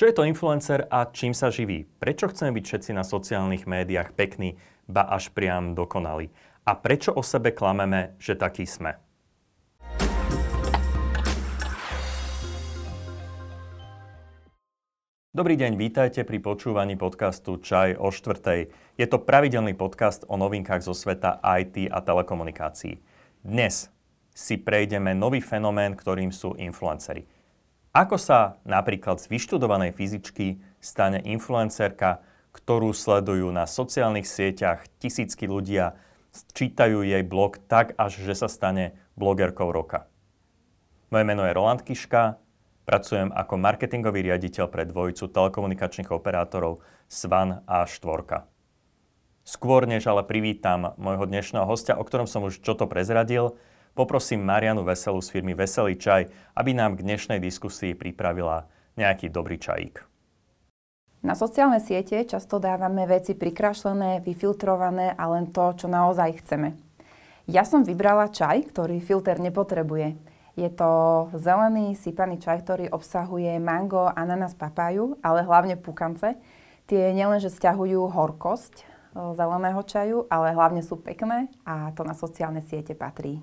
Čo je to influencer a čím sa živí? Prečo chceme byť všetci na sociálnych médiách pekní, ba až priam dokonali? A prečo o sebe klameme, že takí sme? Dobrý deň, vítajte pri počúvaní podcastu Čaj o štvrtej. Je to pravidelný podcast o novinkách zo sveta IT a telekomunikácií. Dnes si prejdeme nový fenomén, ktorým sú influencery. Ako sa napríklad z vyštudovanej fyzičky stane influencerka, ktorú sledujú na sociálnych sieťach tisícky ľudia, čítajú jej blog tak, až že sa stane blogerkou roka. Moje meno je Roland Kiška, pracujem ako marketingový riaditeľ pre dvojicu telekomunikačných operátorov Svan a Štvorka. Skôr než ale privítam môjho dnešného hostia, o ktorom som už čo to prezradil, poprosím Marianu Veselú z firmy Veselý čaj, aby nám k dnešnej diskusii pripravila nejaký dobrý čajík. Na sociálne siete často dávame veci prikrášlené, vyfiltrované a len to, čo naozaj chceme. Ja som vybrala čaj, ktorý filter nepotrebuje. Je to zelený sypaný čaj, ktorý obsahuje mango, ananas, papaju, ale hlavne pukance. Tie nielenže stiahujú horkosť e, zeleného čaju, ale hlavne sú pekné a to na sociálne siete patrí.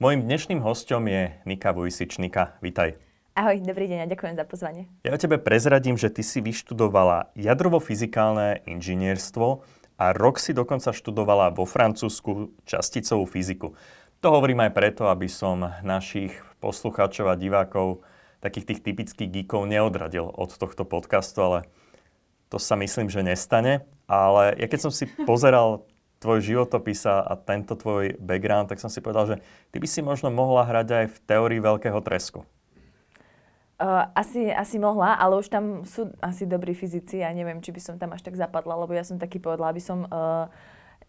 Mojím dnešným hostom je Nika Vujsič. Nika, vítaj. Ahoj, dobrý deň a ďakujem za pozvanie. Ja o tebe prezradím, že ty si vyštudovala jadrovo-fyzikálne inžinierstvo a rok si dokonca študovala vo Francúzsku časticovú fyziku. To hovorím aj preto, aby som našich poslucháčov a divákov, takých tých typických geekov, neodradil od tohto podcastu, ale to sa myslím, že nestane. Ale ja keď som si pozeral tvoj životopis a tento tvoj background, tak som si povedal, že ty by si možno mohla hrať aj v teórii veľkého tresku. Asi, asi mohla, ale už tam sú asi dobrí fyzici a neviem, či by som tam až tak zapadla, lebo ja som taký povedala, aby som uh,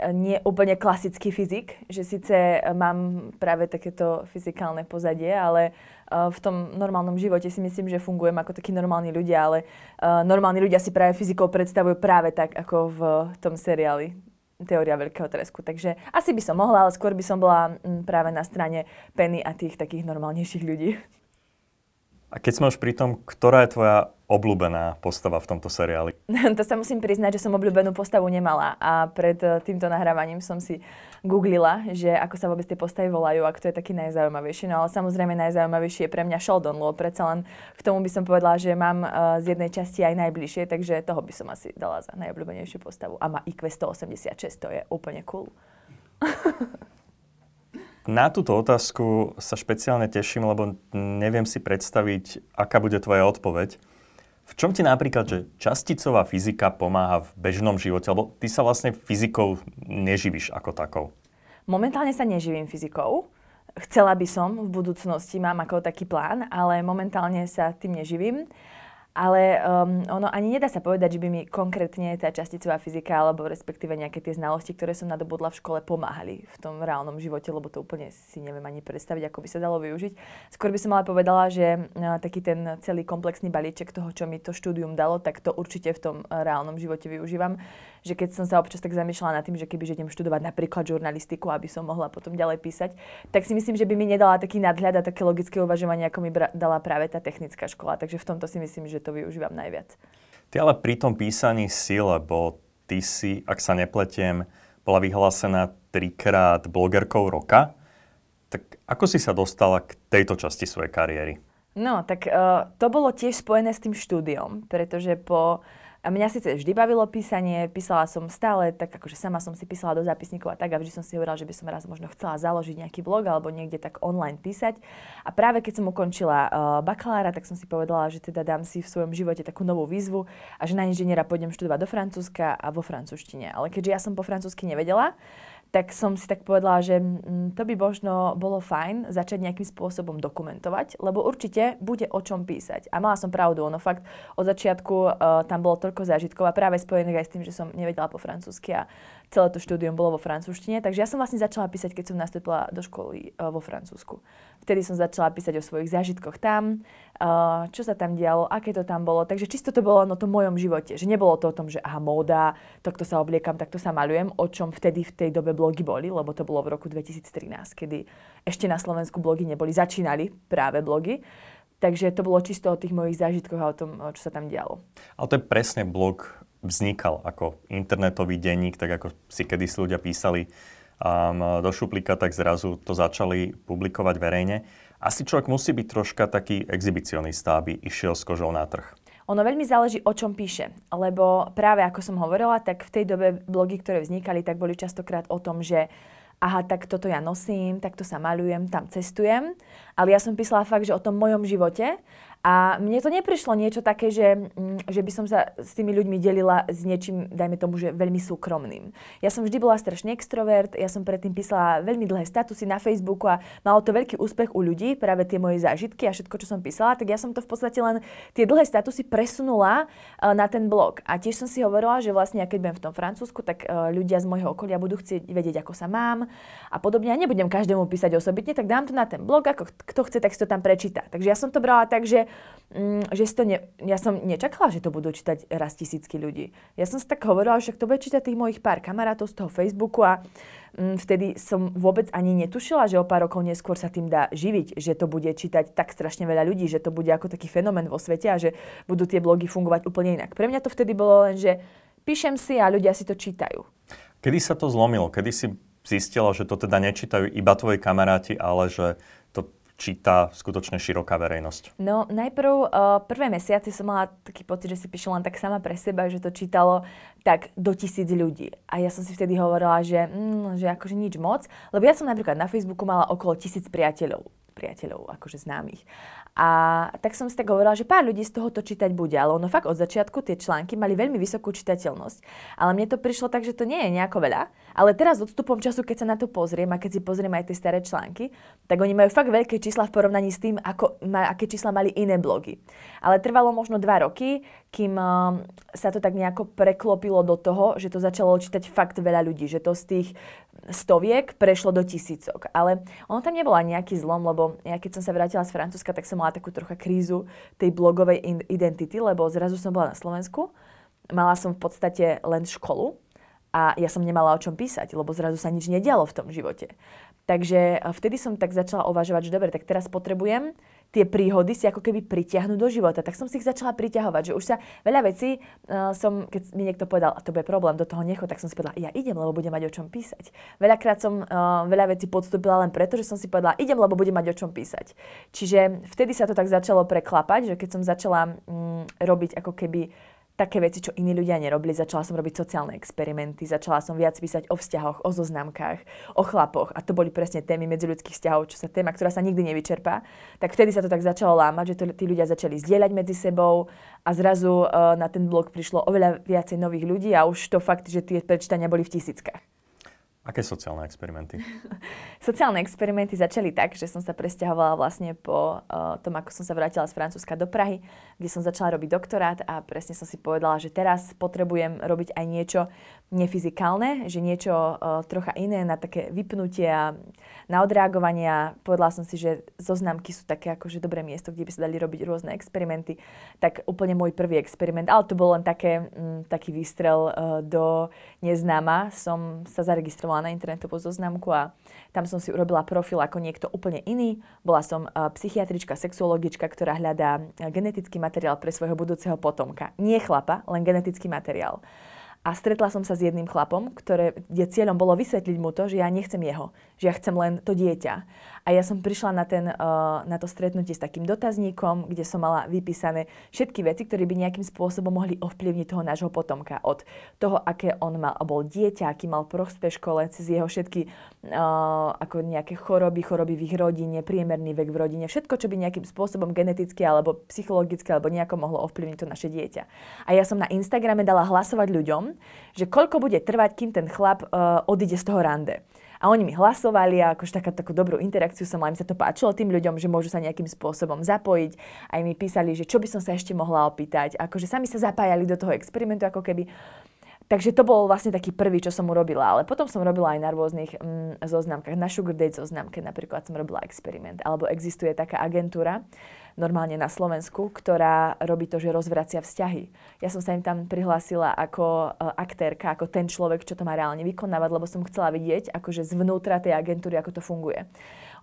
nie úplne klasický fyzik, že síce mám práve takéto fyzikálne pozadie, ale uh, v tom normálnom živote si myslím, že fungujem ako takí normálni ľudia, ale uh, normálni ľudia si práve fyzikou predstavujú práve tak, ako v tom seriáli teória veľkého tresku. Takže asi by som mohla, ale skôr by som bola mm, práve na strane Penny a tých takých normálnejších ľudí. A keď sme už pri tom, ktorá je tvoja obľúbená postava v tomto seriáli? to sa musím priznať, že som obľúbenú postavu nemala a pred eh, týmto nahrávaním som si googlila, že ako sa vôbec tie postavy volajú a kto je taký najzaujímavejší. No ale samozrejme najzaujímavejší je pre mňa Sheldon, lebo predsa len k tomu by som povedala, že mám uh, z jednej časti aj najbližšie, takže toho by som asi dala za najobľúbenejšiu postavu. A má IQ 186, to je úplne cool. Na túto otázku sa špeciálne teším, lebo neviem si predstaviť, aká bude tvoja odpoveď. V čom ti napríklad, že časticová fyzika pomáha v bežnom živote? Lebo ty sa vlastne fyzikou neživíš ako takou. Momentálne sa neživím fyzikou. Chcela by som v budúcnosti, mám ako taký plán, ale momentálne sa tým neživím ale um, ono ani nedá sa povedať, že by mi konkrétne tá časticová fyzika alebo respektíve nejaké tie znalosti, ktoré som nadobudla v škole, pomáhali v tom reálnom živote, lebo to úplne si neviem ani predstaviť, ako by sa dalo využiť. Skôr by som ale povedala, že uh, taký ten celý komplexný balíček toho, čo mi to štúdium dalo, tak to určite v tom reálnom živote využívam. Že keď som sa občas tak zamýšľala nad tým, že keby že idem študovať napríklad žurnalistiku, aby som mohla potom ďalej písať, tak si myslím, že by mi nedala taký nadhľad a také logické uvažovanie, ako mi bra- dala práve tá technická škola. Takže v tomto si myslím, že to využívam najviac. Ty ale pri tom písaní si, lebo ty si, ak sa nepletiem, bola vyhlásená trikrát blogerkou roka, tak ako si sa dostala k tejto časti svojej kariéry? No, tak uh, to bolo tiež spojené s tým štúdiom, pretože po a mňa síce vždy bavilo písanie, písala som stále, tak akože sama som si písala do zápisníkov a tak a vždy som si hovorila, že by som raz možno chcela založiť nejaký blog alebo niekde tak online písať. A práve keď som ukončila uh, bakalára, tak som si povedala, že teda dám si v svojom živote takú novú výzvu a že na inžiniera pôjdem študovať do Francúzska a vo francúzštine. Ale keďže ja som po francúzsky nevedela, tak som si tak povedala, že mm, to by možno bolo fajn začať nejakým spôsobom dokumentovať, lebo určite bude o čom písať. A mala som pravdu, ono fakt od začiatku uh, tam bolo toľko zážitkov a práve spojené aj s tým, že som nevedela po francúzsky a celé to štúdium bolo vo francúzštine. Takže ja som vlastne začala písať, keď som nastúpila do školy uh, vo Francúzsku. Vtedy som začala písať o svojich zážitkoch tam, uh, čo sa tam dialo, aké to tam bolo. Takže čisto to bolo o tom mojom živote. Že nebolo to o tom, že aha, móda, takto sa obliekam, takto sa malujem, o čom vtedy v tej dobe blogy boli, lebo to bolo v roku 2013, kedy ešte na Slovensku blogy neboli, začínali práve blogy. Takže to bolo čisto o tých mojich zážitkoch a o tom, čo sa tam dialo. Ale to je presne blog vznikal ako internetový denník, tak ako si kedysi ľudia písali um, do šuplíka, tak zrazu to začali publikovať verejne. Asi človek musí byť troška taký exhibicionista, aby išiel s kožou na trh. Ono veľmi záleží, o čom píše, lebo práve ako som hovorila, tak v tej dobe blogy, ktoré vznikali, tak boli častokrát o tom, že aha, tak toto ja nosím, takto sa malujem, tam cestujem. Ale ja som písala fakt, že o tom mojom živote a mne to neprišlo niečo také, že, mm, že by som sa s tými ľuďmi delila s niečím, dajme tomu, že veľmi súkromným. Ja som vždy bola strašne extrovert, ja som predtým písala veľmi dlhé statusy na Facebooku a malo to veľký úspech u ľudí, práve tie moje zážitky a všetko, čo som písala, tak ja som to v podstate len tie dlhé statusy presunula uh, na ten blog. A tiež som si hovorila, že vlastne, keď budem v tom Francúzsku, tak uh, ľudia z môjho okolia budú chcieť vedieť, ako sa mám a podobne. Ja nebudem každému písať osobitne, tak dám to na ten blog, ako kto chce, tak si to tam prečíta. Takže ja som to brala tak, že že si to ne, ja som nečakala, že to budú čítať raz tisícky ľudí. Ja som si tak hovorila, že to bude čítať tých mojich pár kamarátov z toho Facebooku a mm, vtedy som vôbec ani netušila, že o pár rokov neskôr sa tým dá živiť, že to bude čítať tak strašne veľa ľudí, že to bude ako taký fenomén vo svete a že budú tie blogy fungovať úplne inak. Pre mňa to vtedy bolo len, že píšem si a ľudia si to čítajú. Kedy sa to zlomilo? Kedy si zistila, že to teda nečítajú iba tvoji kamaráti, ale že číta skutočne široká verejnosť? No, najprv uh, prvé mesiace som mala taký pocit, že si píšem len tak sama pre seba, že to čítalo tak do tisíc ľudí. A ja som si vtedy hovorila, že, mm, že akože nič moc, lebo ja som napríklad na Facebooku mala okolo tisíc priateľov priateľov, akože známych. A tak som si tak hovorila, že pár ľudí z toho to čítať bude, ale ono fakt od začiatku tie články mali veľmi vysokú čitateľnosť. Ale mne to prišlo tak, že to nie je nejako veľa, ale teraz odstupom času, keď sa na to pozriem a keď si pozriem aj tie staré články, tak oni majú fakt veľké čísla v porovnaní s tým, ako, aké čísla mali iné blogy. Ale trvalo možno dva roky, kým sa to tak nejako preklopilo do toho, že to začalo čítať fakt veľa ľudí, že to z tých stoviek prešlo do tisícok. Ale ono tam nebola nejaký zlom, lebo ja keď som sa vrátila z Francúzska, tak som mala takú trocha krízu tej blogovej identity, lebo zrazu som bola na Slovensku, mala som v podstate len školu a ja som nemala o čom písať, lebo zrazu sa nič nedialo v tom živote. Takže vtedy som tak začala uvažovať, že dobre, tak teraz potrebujem tie príhody si ako keby pritiahnuť do života. Tak som si ich začala priťahovať, že už sa veľa vecí uh, som, keď mi niekto povedal, a to bude problém, do toho necho, tak som si povedala, ja idem, lebo budem mať o čom písať. Veľakrát som uh, veľa vecí podstúpila len preto, že som si povedala, idem, lebo budem mať o čom písať. Čiže vtedy sa to tak začalo preklapať, že keď som začala um, robiť ako keby také veci, čo iní ľudia nerobili. Začala som robiť sociálne experimenty, začala som viac písať o vzťahoch, o zoznamkách, o chlapoch a to boli presne témy medziľudských vzťahov, čo sa téma, ktorá sa nikdy nevyčerpá. Tak vtedy sa to tak začalo lámať, že to, tí ľudia začali zdieľať medzi sebou a zrazu uh, na ten blog prišlo oveľa viacej nových ľudí a už to fakt, že tie prečítania boli v tisíckach. Aké sociálne experimenty? sociálne experimenty začali tak, že som sa presťahovala vlastne po uh, tom, ako som sa vrátila z Francúzska do Prahy, kde som začala robiť doktorát a presne som si povedala, že teraz potrebujem robiť aj niečo nefyzikálne, že niečo uh, trocha iné na také vypnutie a na odreagovanie. Povedala som si, že zoznamky sú také akože dobré miesto, kde by sa dali robiť rôzne experimenty. Tak úplne môj prvý experiment, ale to bol len také, m, mm, taký výstrel uh, do neznáma. Som sa zaregistrovala zaregistrovala na internetovú zoznamku a tam som si urobila profil ako niekto úplne iný. Bola som psychiatrička, sexuologička, ktorá hľadá genetický materiál pre svojho budúceho potomka. Nie chlapa, len genetický materiál. A stretla som sa s jedným chlapom, ktoré, kde cieľom bolo vysvetliť mu to, že ja nechcem jeho, že ja chcem len to dieťa. A ja som prišla na, ten, uh, na to stretnutie s takým dotazníkom, kde som mala vypísané všetky veci, ktoré by nejakým spôsobom mohli ovplyvniť toho nášho potomka. Od toho, aké on mal, bol dieťa, aký mal prospech škole, cez jeho všetky uh, ako nejaké choroby, choroby v ich rodine, priemerný vek v rodine, všetko, čo by nejakým spôsobom geneticky alebo psychologicky alebo nejako mohlo ovplyvniť to naše dieťa. A ja som na Instagrame dala hlasovať ľuďom, že koľko bude trvať, kým ten chlap uh, odíde z toho rande. A oni mi hlasovali a akože taká, takú dobrú interakciu som mala, im sa to páčilo tým ľuďom, že môžu sa nejakým spôsobom zapojiť. Aj mi písali, že čo by som sa ešte mohla opýtať. Akože sami sa zapájali do toho experimentu, ako keby Takže to bol vlastne taký prvý, čo som urobila. Ale potom som robila aj na rôznych mm, zoznamkách. Na Sugar Date zoznamke napríklad som robila experiment. Alebo existuje taká agentúra, normálne na Slovensku, ktorá robí to, že rozvracia vzťahy. Ja som sa im tam prihlásila ako uh, aktérka, ako ten človek, čo to má reálne vykonávať, lebo som chcela vidieť akože zvnútra tej agentúry, ako to funguje.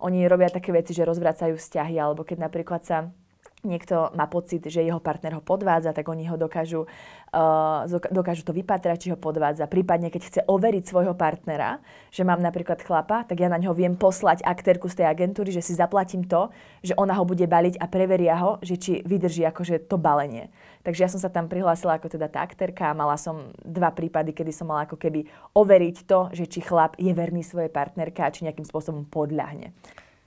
Oni robia také veci, že rozvracajú vzťahy, alebo keď napríklad sa niekto má pocit, že jeho partner ho podvádza, tak oni ho dokážu, uh, dokážu to vypatrať, či ho podvádza. Prípadne, keď chce overiť svojho partnera, že mám napríklad chlapa, tak ja na ňo viem poslať aktérku z tej agentúry, že si zaplatím to, že ona ho bude baliť a preveria ho, že či vydrží akože to balenie. Takže ja som sa tam prihlásila ako teda tá aktérka a mala som dva prípady, kedy som mala ako keby overiť to, že či chlap je verný svojej partnerke a či nejakým spôsobom podľahne.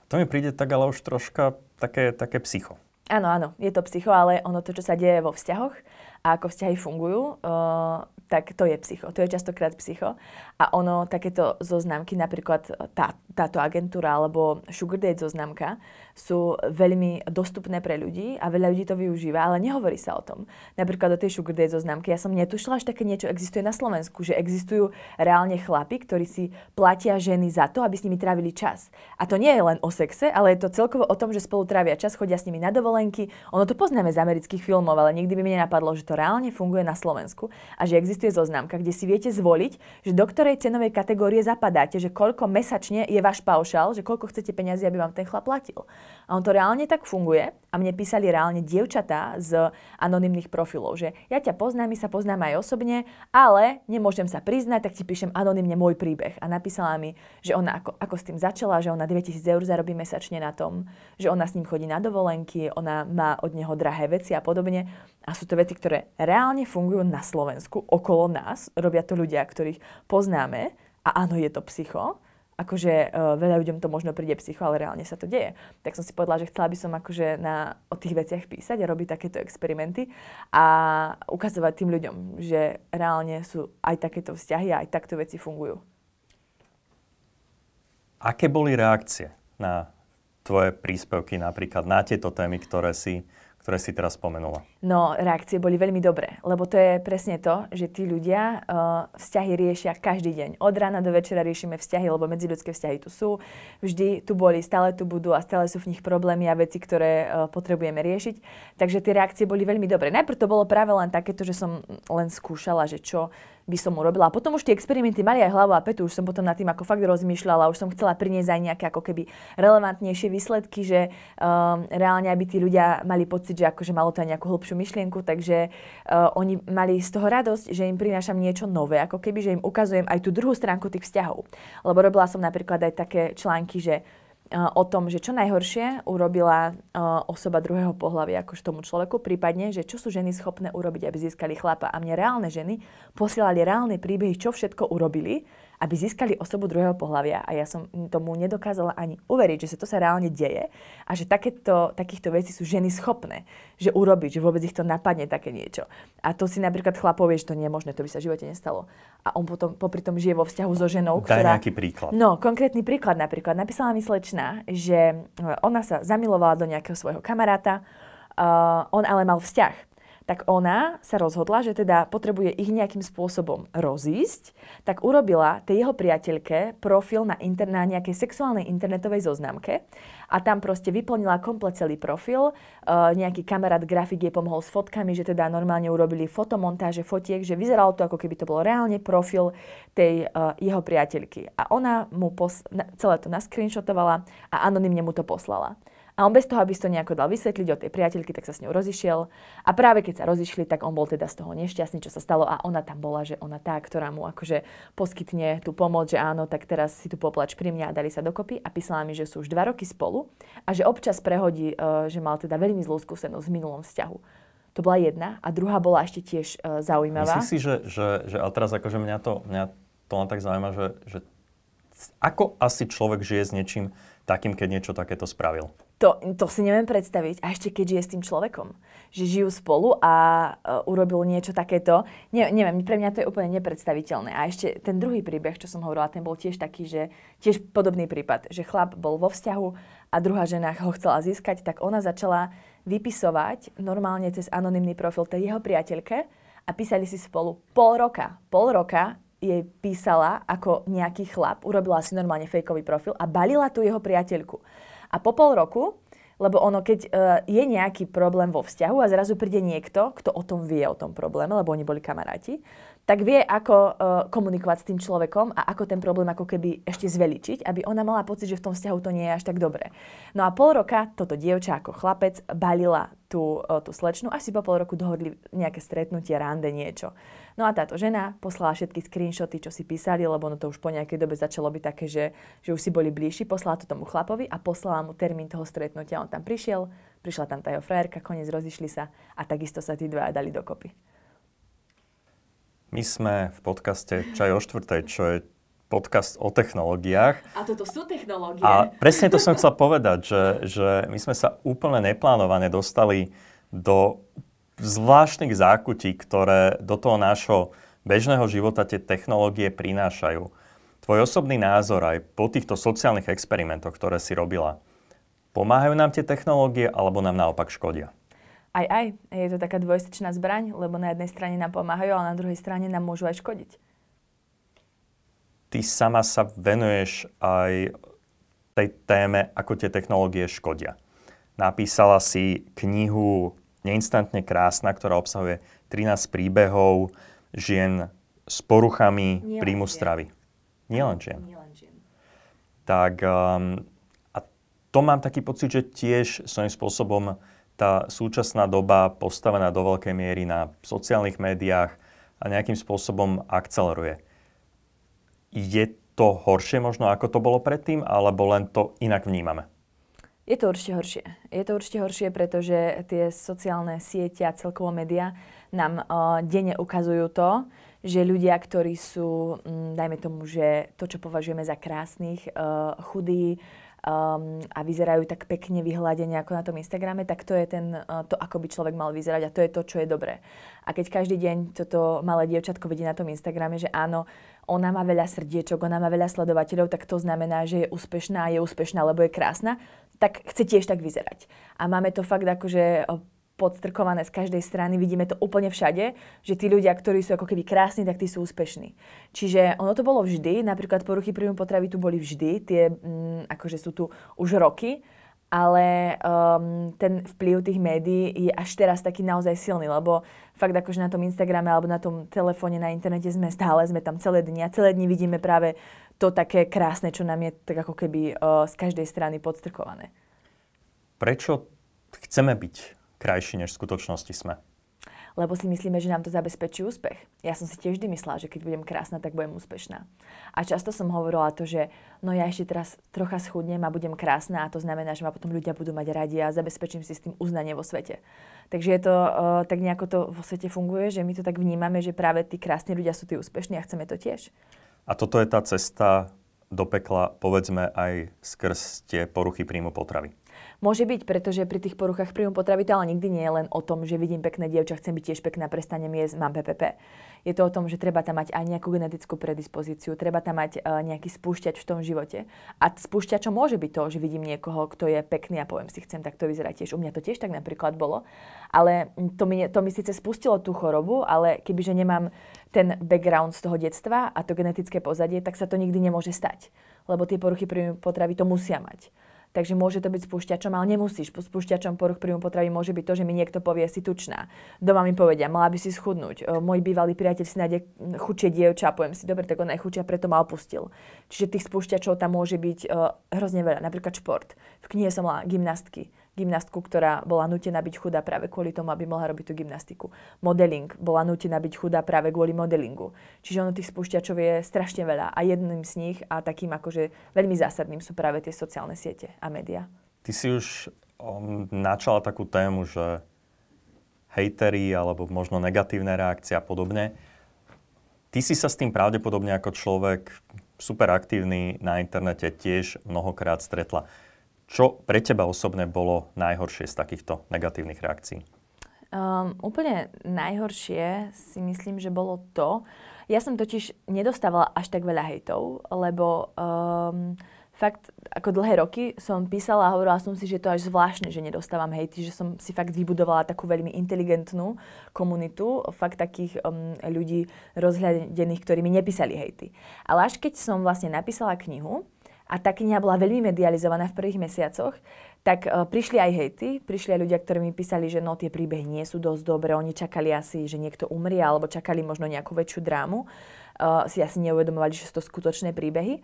To mi príde tak ale už troška také, také psycho. Áno, áno, je to psycho, ale ono to, čo sa deje vo vzťahoch a ako vzťahy fungujú, uh, tak to je psycho. To je častokrát psycho. A ono, takéto zoznamky, napríklad tá, táto agentúra alebo Sugar Date zoznamka, sú veľmi dostupné pre ľudí a veľa ľudí to využíva, ale nehovorí sa o tom. Napríklad do tej Sugar Date zoznamky, ja som netušila, že také niečo existuje na Slovensku, že existujú reálne chlapi, ktorí si platia ženy za to, aby s nimi trávili čas. A to nie je len o sexe, ale je to celkovo o tom, že spolu trávia čas, chodia s nimi na dovolenky. Ono to poznáme z amerických filmov, ale nikdy by mi nenapadlo, že to reálne funguje na Slovensku a že existuje zoznamka, kde si viete zvoliť, že do ktorej cenovej kategórie zapadáte, že koľko mesačne je váš paušál, že koľko chcete peniazy, aby vám ten chlap platil. A on to reálne tak funguje a mne písali reálne dievčatá z anonymných profilov, že ja ťa poznám, my sa poznáme aj osobne, ale nemôžem sa priznať, tak ti píšem anonymne môj príbeh. A napísala mi, že ona ako, ako s tým začala, že ona 9000 eur zarobí mesačne na tom, že ona s ním chodí na dovolenky, ona má od neho drahé veci a podobne. A sú to veci, ktoré reálne fungujú na Slovensku, okolo nás, robia to ľudia, ktorých poznáme a áno, je to psycho akože uh, veľa ľuďom to možno príde psycho, ale reálne sa to deje. Tak som si povedala, že chcela by som akože na, o tých veciach písať a robiť takéto experimenty a ukazovať tým ľuďom, že reálne sú aj takéto vzťahy a aj takto veci fungujú. Aké boli reakcie na tvoje príspevky napríklad na tieto témy, ktoré si ktoré si teraz spomenula? No, reakcie boli veľmi dobré, lebo to je presne to, že tí ľudia uh, vzťahy riešia každý deň. Od rána do večera riešime vzťahy, lebo medziľudské vzťahy tu sú. Vždy tu boli, stále tu budú a stále sú v nich problémy a veci, ktoré uh, potrebujeme riešiť. Takže tie reakcie boli veľmi dobré. Najprv to bolo práve len takéto, že som len skúšala, že čo by som urobila. A potom už tie experimenty mali aj hlavu a petu, už som potom nad tým ako fakt rozmýšľala, už som chcela priniesť aj nejaké ako keby relevantnejšie výsledky, že um, reálne aby tí ľudia mali pocit, že akože malo to aj nejakú hĺbšiu myšlienku, takže uh, oni mali z toho radosť, že im prinášam niečo nové, ako keby, že im ukazujem aj tú druhú stránku tých vzťahov. Lebo robila som napríklad aj také články, že o tom, že čo najhoršie urobila osoba druhého pohľavy akož tomu človeku, prípadne, že čo sú ženy schopné urobiť, aby získali chlapa. A mne reálne ženy posielali reálne príbehy, čo všetko urobili, aby získali osobu druhého pohľavia. A ja som tomu nedokázala ani uveriť, že sa to sa reálne deje a že takéto, takýchto vecí sú ženy schopné, že urobiť, že vôbec ich to napadne také niečo. A to si napríklad chlapov vie, že to nie je možné, to by sa v živote nestalo. A on potom popri tom žije vo vzťahu so ženou, Daj ktorá... nejaký príklad. No, konkrétny príklad napríklad. Napísala mi slečna, že ona sa zamilovala do nejakého svojho kamaráta, uh, on ale mal vzťah tak ona sa rozhodla, že teda potrebuje ich nejakým spôsobom rozísť, tak urobila tej jeho priateľke profil na, inter- na nejakej sexuálnej internetovej zoznamke a tam proste vyplnila komplet celý profil. Uh, nejaký kamarát grafik jej pomohol s fotkami, že teda normálne urobili fotomontáže fotiek, že vyzeralo to ako keby to bol reálne profil tej uh, jeho priateľky. A ona mu pos- celé to naskrinshotovala a anonymne mu to poslala. A on bez toho, aby si to nejako dal vysvetliť od tej priateľky, tak sa s ňou rozišiel. A práve keď sa rozišli, tak on bol teda z toho nešťastný, čo sa stalo. A ona tam bola, že ona tá, ktorá mu akože poskytne tú pomoc, že áno, tak teraz si tu poplač pri mňa a dali sa dokopy. A písala mi, že sú už dva roky spolu a že občas prehodí, uh, že mal teda veľmi zlú skúsenosť v minulom vzťahu. To bola jedna. A druhá bola ešte tiež uh, zaujímavá. Myslíš si, že, že, že ale teraz akože mňa to, mňa to len tak zaujíma, že, že ako asi človek žije s niečím takým, keď niečo takéto spravil? To, to si neviem predstaviť. A ešte keď žije s tým človekom. Že žijú spolu a uh, urobil niečo takéto. Ne, neviem, pre mňa to je úplne nepredstaviteľné. A ešte ten druhý príbeh, čo som hovorila, ten bol tiež taký, že tiež podobný prípad, že chlap bol vo vzťahu a druhá žena ho chcela získať, tak ona začala vypisovať normálne cez anonymný profil tej jeho priateľke a písali si spolu pol roka. Pol roka jej písala ako nejaký chlap, urobila si normálne fejkový profil a balila tu jeho priateľku. A po pol roku, lebo ono, keď uh, je nejaký problém vo vzťahu a zrazu príde niekto, kto o tom vie, o tom probléme, lebo oni boli kamaráti, tak vie, ako uh, komunikovať s tým človekom a ako ten problém ako keby ešte zveličiť, aby ona mala pocit, že v tom vzťahu to nie je až tak dobré. No a pol roka toto dievča ako chlapec balila tú, uh, tú slečnu, až si po pol roku dohodli nejaké stretnutie, rande, niečo. No a táto žena poslala všetky screenshoty, čo si písali, lebo no to už po nejakej dobe začalo byť také, že, že už si boli bližší, poslala to tomu chlapovi a poslala mu termín toho stretnutia. On tam prišiel, prišla tam tá jeho frajerka, koniec rozišli sa a takisto sa tí dvaja dali dokopy. My sme v podcaste Čaj o štvrtej, čo je podcast o technológiách. A toto sú technológie. A presne to som chcel povedať, že, že my sme sa úplne neplánovane dostali do zvláštnych zákutí, ktoré do toho nášho bežného života tie technológie prinášajú. Tvoj osobný názor aj po týchto sociálnych experimentoch, ktoré si robila, pomáhajú nám tie technológie alebo nám naopak škodia? aj aj. Je to taká dvojstečná zbraň, lebo na jednej strane nám pomáhajú, ale na druhej strane nám môžu aj škodiť. Ty sama sa venuješ aj tej téme, ako tie technológie škodia. Napísala si knihu Neinstantne krásna, ktorá obsahuje 13 príbehov žien s poruchami Nie príjmu stravy. len žien. len žien. Tak um, a to mám taký pocit, že tiež svojím spôsobom tá súčasná doba postavená do veľkej miery na sociálnych médiách a nejakým spôsobom akceleruje. Je to horšie možno, ako to bolo predtým, alebo len to inak vnímame? Je to určite horšie. Je to určite horšie, pretože tie sociálne siete a celkovo média nám uh, denne ukazujú to, že ľudia, ktorí sú, um, dajme tomu, že to, čo považujeme za krásnych, uh, chudí, um, a vyzerajú tak pekne vyhľadene ako na tom Instagrame, tak to je ten, uh, to, ako by človek mal vyzerať a to je to, čo je dobré. A keď každý deň toto malé dievčatko vidí na tom Instagrame, že áno, ona má veľa srdiečok, ona má veľa sledovateľov, tak to znamená, že je úspešná je úspešná, lebo je krásna, tak chce tiež tak vyzerať. A máme to fakt akože podstrkované z každej strany, vidíme to úplne všade, že tí ľudia, ktorí sú ako keby krásni, tak tí sú úspešní. Čiže ono to bolo vždy, napríklad poruchy príjmu potravy tu boli vždy, tie mm, akože sú tu už roky, ale um, ten vplyv tých médií je až teraz taký naozaj silný, lebo fakt akože na tom Instagrame alebo na tom telefóne, na internete sme stále, sme tam celé dni a celé dni vidíme práve to také krásne, čo nám je tak ako keby uh, z každej strany podstrkované. Prečo chceme byť krajší, než v skutočnosti sme. Lebo si myslíme, že nám to zabezpečí úspech. Ja som si tiež vždy myslela, že keď budem krásna, tak budem úspešná. A často som hovorila to, že no ja ešte teraz trocha schudnem a budem krásna a to znamená, že ma potom ľudia budú mať radi a zabezpečím si s tým uznanie vo svete. Takže je to uh, tak nejako to vo svete funguje, že my to tak vnímame, že práve tí krásni ľudia sú tí úspešní a chceme to tiež. A toto je tá cesta do pekla, povedzme, aj skrz tie poruchy príjmu potravy. Môže byť, pretože pri tých poruchách príjmu potravy to ale nikdy nie je len o tom, že vidím pekné dievča, chcem byť tiež pekná, prestanem jesť, mám PPP. Je to o tom, že treba tam mať aj nejakú genetickú predispozíciu, treba tam mať uh, nejaký spúšťač v tom živote. A spúšťačom môže byť to, že vidím niekoho, kto je pekný a poviem si, chcem takto vyzerať tiež. U mňa to tiež tak napríklad bolo. Ale to mi, to mi síce spustilo tú chorobu, ale kebyže nemám ten background z toho detstva a to genetické pozadie, tak sa to nikdy nemôže stať. Lebo tie poruchy príjmu potravy to musia mať. Takže môže to byť spúšťačom, ale nemusíš. Spúšťačom poruch príjmu potravy môže byť to, že mi niekto povie, si tučná. Doma mi povedia, mala by si schudnúť. Môj bývalý priateľ si nájde chudšie dievča a poviem si, dobre, tak ona je chudšia, preto ma opustil. Čiže tých spúšťačov tam môže byť uh, hrozne veľa. Napríklad šport. V knihe som mala gymnastky gymnastku, ktorá bola nutená byť chudá práve kvôli tomu, aby mohla robiť tú gymnastiku. Modeling bola nutená byť chudá práve kvôli modelingu. Čiže ono tých spúšťačov je strašne veľa a jedným z nich a takým akože veľmi zásadným sú práve tie sociálne siete a médiá. Ty si už um, načala takú tému, že hejtery alebo možno negatívne reakcie a podobne. Ty si sa s tým pravdepodobne ako človek super aktívny na internete tiež mnohokrát stretla. Čo pre teba osobne bolo najhoršie z takýchto negatívnych reakcií? Um, úplne najhoršie si myslím, že bolo to, ja som totiž nedostávala až tak veľa hejtov, lebo um, fakt ako dlhé roky som písala a hovorila som si, že to až zvláštne, že nedostávam hejty, že som si fakt vybudovala takú veľmi inteligentnú komunitu, fakt takých um, ľudí rozhľadených, ktorí mi nepísali hejty. Ale až keď som vlastne napísala knihu, a tá kniha bola veľmi medializovaná v prvých mesiacoch, tak uh, prišli aj hejty, prišli aj ľudia, ktorí mi písali, že no tie príbehy nie sú dosť dobré, oni čakali asi, že niekto umrie, alebo čakali možno nejakú väčšiu drámu. Uh, si asi neuvedomovali, že sú to skutočné príbehy.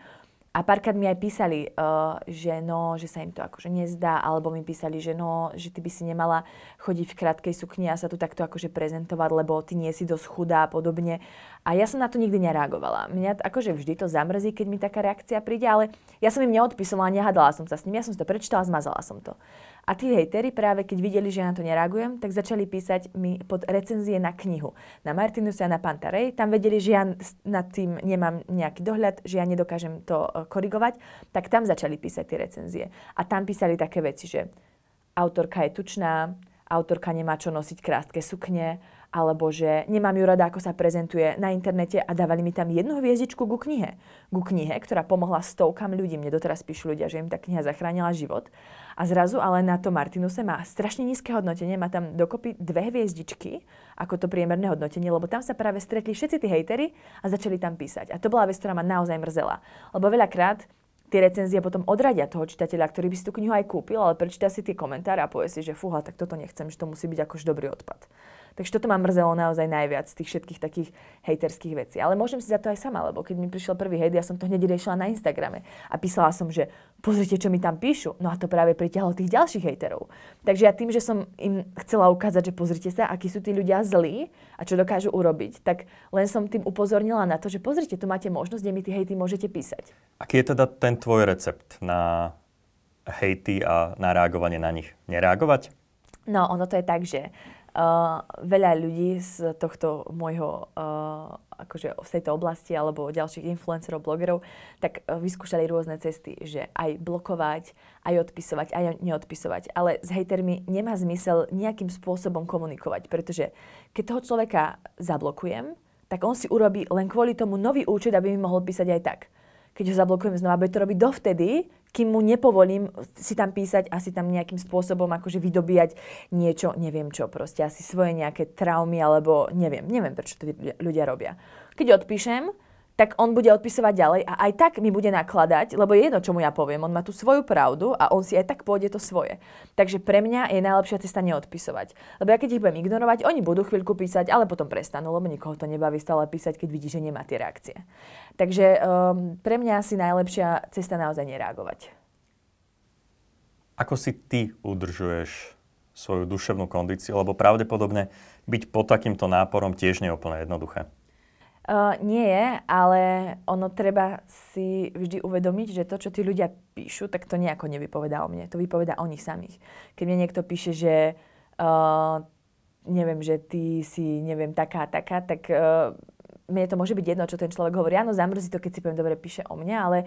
A párkrát mi aj písali, uh, že no, že sa im to akože nezdá, alebo mi písali, že no, že ty by si nemala chodiť v krátkej sukni a sa tu takto akože prezentovať, lebo ty nie si dosť chudá a podobne. A ja som na to nikdy nereagovala. Mňa akože vždy to zamrzí, keď mi taká reakcia príde, ale ja som im neodpisovala, nehadala som sa s ním, ja som si to prečítala, zmazala som to. A tí hejteri práve keď videli, že ja na to nereagujem, tak začali písať mi pod recenzie na knihu. Na Martinusa a na Pantarej. Tam vedeli, že ja nad tým nemám nejaký dohľad, že ja nedokážem to e, korigovať. Tak tam začali písať tie recenzie. A tam písali také veci, že autorka je tučná, autorka nemá čo nosiť krátke sukne, alebo že nemám ju rada, ako sa prezentuje na internete a dávali mi tam jednu hviezdičku ku knihe. Ku knihe, ktorá pomohla stovkám ľudí. Mne doteraz píšu ľudia, že im tá kniha zachránila život. A zrazu ale na to Martinuse má strašne nízke hodnotenie, má tam dokopy dve hviezdičky, ako to priemerné hodnotenie, lebo tam sa práve stretli všetci tí hejteri a začali tam písať. A to bola vec, ktorá ma naozaj mrzela. Lebo veľakrát tie recenzie potom odradia toho čitateľa, ktorý by si tú knihu aj kúpil, ale prečíta si tie komentáre a povie si, že fúha, tak toto nechcem, že to musí byť akož dobrý odpad. Takže toto ma mrzelo naozaj najviac z tých všetkých takých hejterských vecí. Ale môžem si za to aj sama, lebo keď mi prišiel prvý hejt, ja som to hneď riešila na Instagrame a písala som, že pozrite, čo mi tam píšu. No a to práve pritiahlo tých ďalších hejterov. Takže ja tým, že som im chcela ukázať, že pozrite sa, akí sú tí ľudia zlí a čo dokážu urobiť, tak len som tým upozornila na to, že pozrite, tu máte možnosť, kde mi tí hejty môžete písať. Aký je teda ten tvoj recept na hejty a na reagovanie na nich? Nereagovať? No, ono to je tak, že Uh, veľa ľudí z tohto môjho, uh, akože z tejto oblasti alebo ďalších influencerov, blogerov, tak uh, vyskúšali rôzne cesty, že aj blokovať, aj odpisovať, aj neodpisovať. Ale s hejtermi nemá zmysel nejakým spôsobom komunikovať, pretože keď toho človeka zablokujem, tak on si urobí len kvôli tomu nový účet, aby mi mohol písať aj tak keď ho zablokujem znova, bude to robiť dovtedy, kým mu nepovolím si tam písať a si tam nejakým spôsobom akože vydobíjať niečo, neviem čo, proste asi svoje nejaké traumy alebo neviem, neviem prečo to ľudia robia. Keď odpíšem, tak on bude odpisovať ďalej a aj tak mi bude nakladať, lebo je jedno, čo mu ja poviem. On má tú svoju pravdu a on si aj tak pôjde to svoje. Takže pre mňa je najlepšia cesta neodpisovať. Lebo ja keď ich budem ignorovať, oni budú chvíľku písať, ale potom prestanú, lebo nikoho to nebaví stále písať, keď vidí, že nemá tie reakcie. Takže um, pre mňa asi najlepšia cesta naozaj nereagovať. Ako si ty udržuješ svoju duševnú kondíciu? Lebo pravdepodobne byť pod takýmto náporom tiež nie je úplne jednoduché. Uh, nie je, ale ono treba si vždy uvedomiť, že to, čo tí ľudia píšu, tak to nejako nevypovedá o mne. To vypovedá o nich samých. Keď mne niekto píše, že uh, neviem, že ty si, neviem, taká, taká, tak uh, mne to môže byť jedno, čo ten človek hovorí. Áno, zamrzí to, keď si poviem, dobre, píše o mne, ale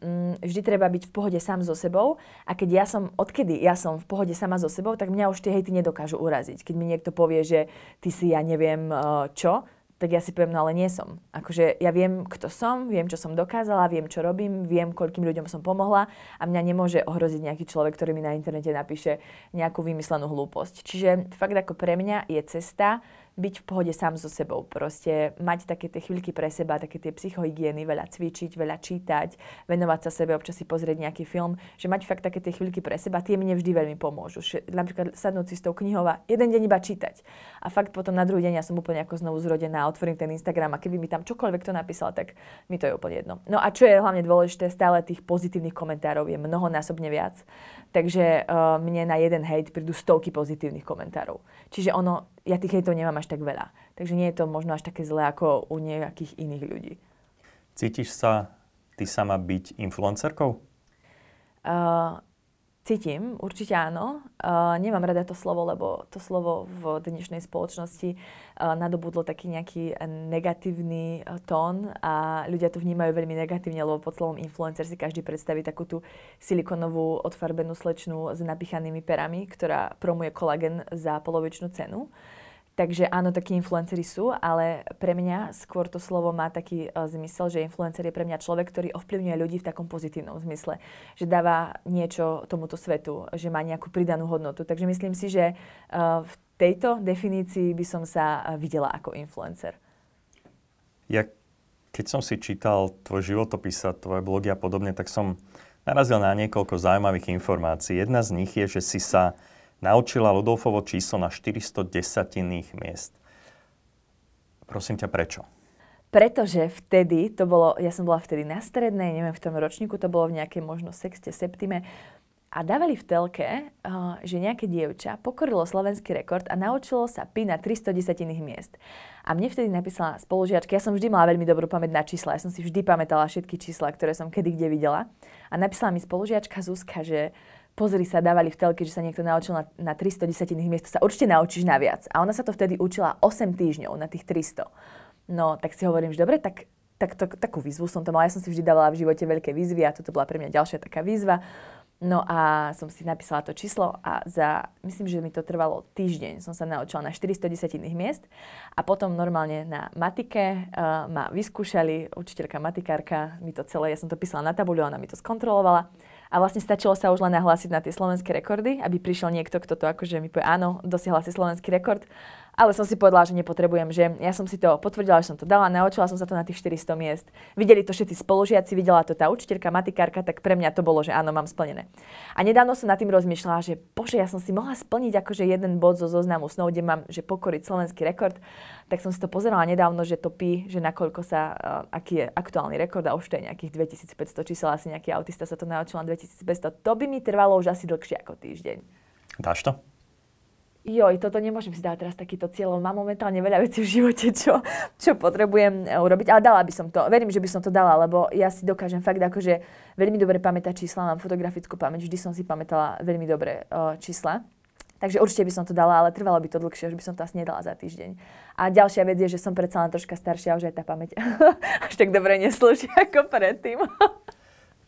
mm, vždy treba byť v pohode sám so sebou. A keď ja som, odkedy ja som v pohode sama so sebou, tak mňa už tie hejty nedokážu uraziť. Keď mi niekto povie, že ty si, ja neviem čo, tak ja si poviem, no ale nie som. Akože ja viem, kto som, viem, čo som dokázala, viem, čo robím, viem, koľkým ľuďom som pomohla a mňa nemôže ohroziť nejaký človek, ktorý mi na internete napíše nejakú vymyslenú hlúposť. Čiže fakt ako pre mňa je cesta byť v pohode sám so sebou. Proste mať také tie chvíľky pre seba, také tie psychohygieny, veľa cvičiť, veľa čítať, venovať sa sebe, občas si pozrieť nejaký film, že mať fakt také tie chvíľky pre seba, tie mne vždy veľmi pomôžu. Že, napríklad sadnúť si s tou knihou a jeden deň iba čítať. A fakt potom na druhý deň ja som úplne ako znovu zrodená, otvorím ten Instagram a keby mi tam čokoľvek to napísal, tak mi to je úplne jedno. No a čo je hlavne dôležité, stále tých pozitívnych komentárov je mnohonásobne viac. Takže uh, mne na jeden hejt prídu stovky pozitívnych komentárov. Čiže ono, ja tých hejtov nemám až tak veľa. Takže nie je to možno až také zlé ako u nejakých iných ľudí. Cítiš sa ty sama byť influencerkou? Uh, Cítim, určite áno. Uh, nemám rada to slovo, lebo to slovo v dnešnej spoločnosti uh, nadobudlo taký nejaký negatívny uh, tón a ľudia to vnímajú veľmi negatívne, lebo pod slovom influencer si každý predstaví takú tú silikonovú odfarbenú slečnu s napichanými perami, ktorá promuje kolagen za polovičnú cenu. Takže áno, takí influenceri sú, ale pre mňa skôr to slovo má taký uh, zmysel, že influencer je pre mňa človek, ktorý ovplyvňuje ľudí v takom pozitívnom zmysle. Že dáva niečo tomuto svetu, že má nejakú pridanú hodnotu. Takže myslím si, že uh, v tejto definícii by som sa videla ako influencer. Ja, keď som si čítal tvoj životopis a tvoje blogy a podobne, tak som narazil na niekoľko zaujímavých informácií. Jedna z nich je, že si sa naučila Ludolfovo číslo na 410 miest. Prosím ťa, prečo? Pretože vtedy, to bolo, ja som bola vtedy na strednej, neviem, v tom ročníku to bolo v nejakej možno sexte, septime, a dávali v telke, uh, že nejaké dievča pokorilo slovenský rekord a naučilo sa pi na 310 miest. A mne vtedy napísala spolužiačka, ja som vždy mala veľmi dobrú pamäť na čísla, ja som si vždy pamätala všetky čísla, ktoré som kedy kde videla. A napísala mi spolužiačka Zuzka, že pozri sa, dávali v telke, že sa niekto naučil na, na 310 miest, sa určite naučíš na viac. A ona sa to vtedy učila 8 týždňov na tých 300. No, tak si hovorím, že dobre, tak, tak to, takú výzvu som to mala. Ja som si vždy dávala v živote veľké výzvy a toto bola pre mňa ďalšia taká výzva. No a som si napísala to číslo a za, myslím, že mi to trvalo týždeň, som sa naučila na 410 miest a potom normálne na matike uh, ma vyskúšali, učiteľka matikárka mi to celé, ja som to písala na tabuľu, ona mi to skontrolovala a vlastne stačilo sa už len nahlásiť na tie slovenské rekordy, aby prišiel niekto, kto to akože mi povie, áno, dosiahla si slovenský rekord ale som si povedala, že nepotrebujem, že ja som si to potvrdila, že som to dala, naučila som sa to na tých 400 miest. Videli to všetci spolužiaci, videla to tá učiteľka, matikárka, tak pre mňa to bolo, že áno, mám splnené. A nedávno som nad tým rozmýšľala, že bože, ja som si mohla splniť akože jeden bod zo zoznamu snov, kde mám, že pokoriť slovenský rekord, tak som si to pozerala nedávno, že to pí, že nakoľko sa, uh, aký je aktuálny rekord a už to je nejakých 2500 čísel, asi nejaký autista sa to naučil na 2500. To by mi trvalo už asi dlhšie ako týždeň. Dáš to? Joj, toto nemôžem si dať teraz takýto cieľ, mám momentálne veľa vecí v živote, čo, čo potrebujem e, urobiť, ale dala by som to, verím, že by som to dala, lebo ja si dokážem fakt akože veľmi dobre pamätať čísla, mám fotografickú pamäť, vždy som si pamätala veľmi dobre uh, čísla. Takže určite by som to dala, ale trvalo by to dlhšie, že by som to asi nedala za týždeň. A ďalšia vec je, že som predsa len troška staršia, už aj tá pamäť až tak dobre neslúži ako predtým.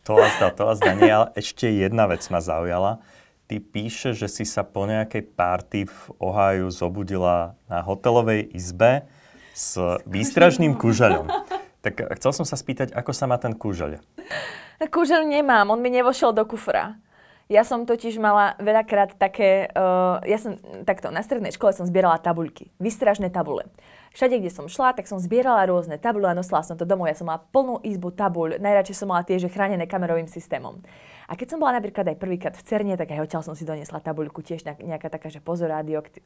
to vás to vás. Nie, ale ešte jedna vec ma zaujala ty píše, že si sa po nejakej párty v Ohio zobudila na hotelovej izbe s výstražným kužeľom. Tak chcel som sa spýtať, ako sa má ten kužeľ? Kužeľ nemám, on mi nevošiel do kufra. Ja som totiž mala veľakrát také, uh, ja som takto, na strednej škole som zbierala tabuľky, výstražné tabule. Všade, kde som šla, tak som zbierala rôzne tabule a nosila som to domov. Ja som mala plnú izbu tabuľ, najradšej som mala tie, že chránené kamerovým systémom. A keď som bola napríklad aj prvýkrát v Cerne, tak aj odtiaľ som si doniesla tabuľku, tiež nejaká taká, že pozor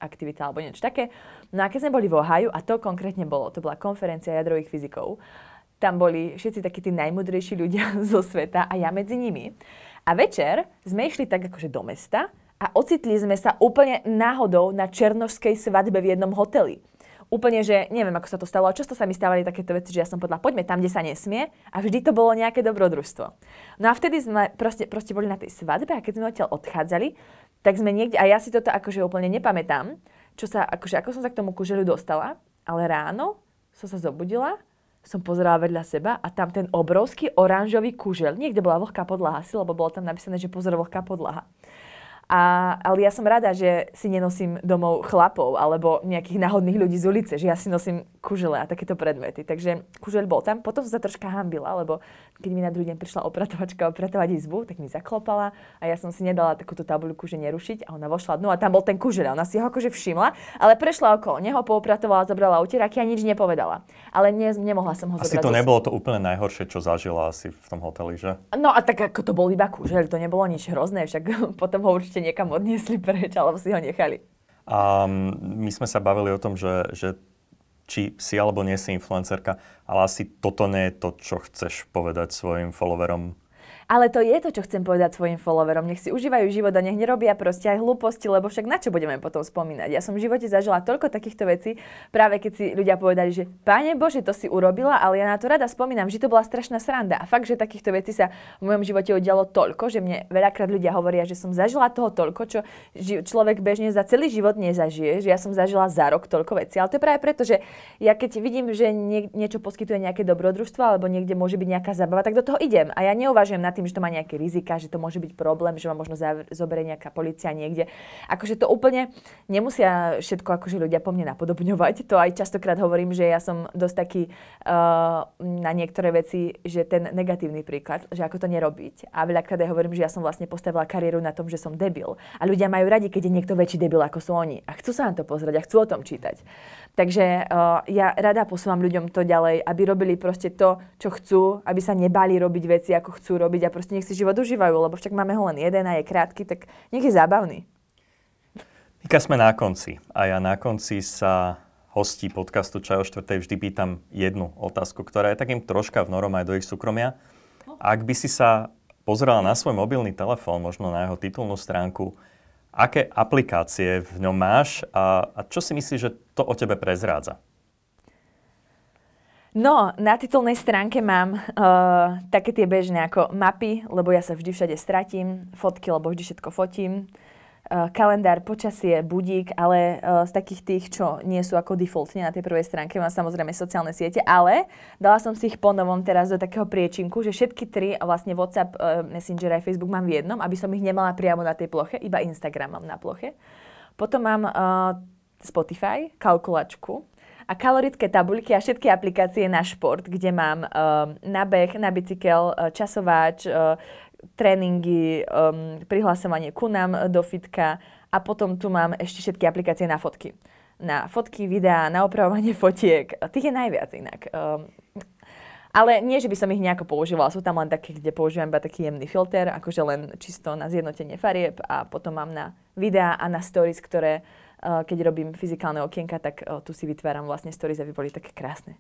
aktivita alebo niečo také. No a keď sme boli v Ohio, a to konkrétne bolo, to bola konferencia jadrových fyzikov, tam boli všetci takí tí najmudrejší ľudia zo sveta a ja medzi nimi. A večer sme išli tak akože do mesta a ocitli sme sa úplne náhodou na černožskej svadbe v jednom hoteli úplne, že neviem, ako sa to stalo, často sa mi stávali takéto veci, že ja som povedala, poďme tam, kde sa nesmie a vždy to bolo nejaké dobrodružstvo. No a vtedy sme proste, proste boli na tej svadbe a keď sme odtiaľ odchádzali, tak sme niekde, a ja si toto akože úplne nepamätám, čo sa, akože ako som sa k tomu kuželu dostala, ale ráno som sa zobudila, som pozerala vedľa seba a tam ten obrovský oranžový kužel, niekde bola vlhká podlaha, si, lebo bolo tam napísané, že pozor, vlhká podlaha. A, ale ja som rada, že si nenosím domov chlapov alebo nejakých náhodných ľudí z ulice, že ja si nosím kužele a takéto predmety. Takže kužel bol tam. Potom sa troška hambila, lebo keď mi na druhý deň prišla opratovačka opratovať izbu, tak mi zaklopala a ja som si nedala takúto tabuľku, že nerušiť a ona vošla dnu a tam bol ten kužel. Ona si ho akože všimla, ale prešla okolo neho, poupratovala, zobrala utierak a nič nepovedala. Ale ne, nemohla som ho asi zobrať. Asi to nebolo to úplne najhoršie, čo zažila asi v tom hoteli, že? No a tak ako to bol iba kužel, to nebolo nič hrozné, však potom ho určite ešte niekam odniesli preč, alebo si ho nechali. A my sme sa bavili o tom, že, že či si alebo nie si influencerka, ale asi toto nie je to, čo chceš povedať svojim followerom ale to je to, čo chcem povedať svojim followerom. Nech si užívajú život a nech nerobia proste aj hlúposti, lebo však na čo budeme potom spomínať. Ja som v živote zažila toľko takýchto vecí, práve keď si ľudia povedali, že Pane Bože, to si urobila, ale ja na to rada spomínam, že to bola strašná sranda. A fakt, že takýchto vecí sa v mojom živote udialo toľko, že mne veľakrát ľudia hovoria, že som zažila toho toľko, čo človek bežne za celý život nezažije, že ja som zažila za rok toľko vecí. Ale to je práve preto, že ja keď vidím, že nie, niečo poskytuje nejaké dobrodružstvo alebo niekde môže byť nejaká zabava, tak do toho idem. A ja neuvažujem tým, že to má nejaké rizika, že to môže byť problém, že ma možno zoberie nejaká policia niekde. Akože to úplne nemusia všetko akože ľudia po mne napodobňovať. To aj častokrát hovorím, že ja som dosť taký uh, na niektoré veci, že ten negatívny príklad, že ako to nerobiť. A veľakrát aj hovorím, že ja som vlastne postavila kariéru na tom, že som debil. A ľudia majú radi, keď je niekto väčší debil ako sú oni. A chcú sa na to pozrieť a chcú o tom čítať. Takže uh, ja rada posúvam ľuďom to ďalej, aby robili proste to, čo chcú, aby sa nebali robiť veci, ako chcú robiť a proste nech si život užívajú, lebo však máme ho len jeden a je krátky, tak nech je zábavný. Nika, sme na konci a ja na konci sa hostí podcastu Čaj o štvrtej vždy pýtam jednu otázku, ktorá je takým troška vnorom aj do ich súkromia. Ak by si sa pozerala na svoj mobilný telefón, možno na jeho titulnú stránku, aké aplikácie v ňom máš a, a čo si myslíš, že to o tebe prezrádza? No, na titulnej stránke mám uh, také tie bežné ako mapy, lebo ja sa vždy všade stratím, fotky, lebo vždy všetko fotím. Eh, kalendár, počasie, budík, ale uh, z takých tých, čo nie sú ako defaultne na tej prvej stránke, mám samozrejme sociálne siete, ale dala som si ich po novom teraz do takého priečinku, že všetky tri, vlastne WhatsApp, uh, Messenger aj Facebook mám v jednom, aby som ich nemala priamo na tej ploche, iba Instagram mám na ploche. Potom mám uh, Spotify, kalkulačku, a kalorické tabuľky a všetky aplikácie na šport, kde mám uh, na beh, na bicykel, uh, časováč, uh, tréningy, um, prihlasovanie ku nám do fitka a potom tu mám ešte všetky aplikácie na fotky. Na fotky, videá, na opravovanie fotiek. Tých je najviac inak. Um, ale nie, že by som ich nejako používala. Sú tam len také, kde používam iba taký jemný filter, akože len čisto na zjednotenie farieb a potom mám na videá a na stories, ktoré uh, keď robím fyzikálne okienka, tak uh, tu si vytváram vlastne stories, aby boli také krásne.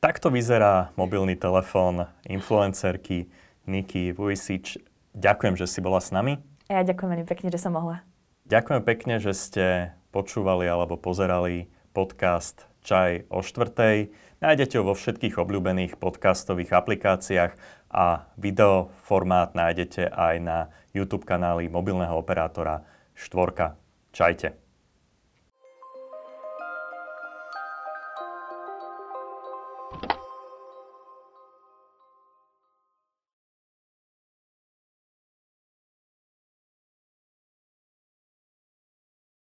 Takto vyzerá mobilný telefón influencerky Niky Vujsič. Ďakujem, že si bola s nami. A ja ďakujem veľmi pekne, že som mohla. Ďakujem pekne, že ste počúvali alebo pozerali podcast Čaj o štvrtej. Nájdete ho vo všetkých obľúbených podcastových aplikáciách a videoformát nájdete aj na YouTube kanáli mobilného operátora Štvorka. Čajte.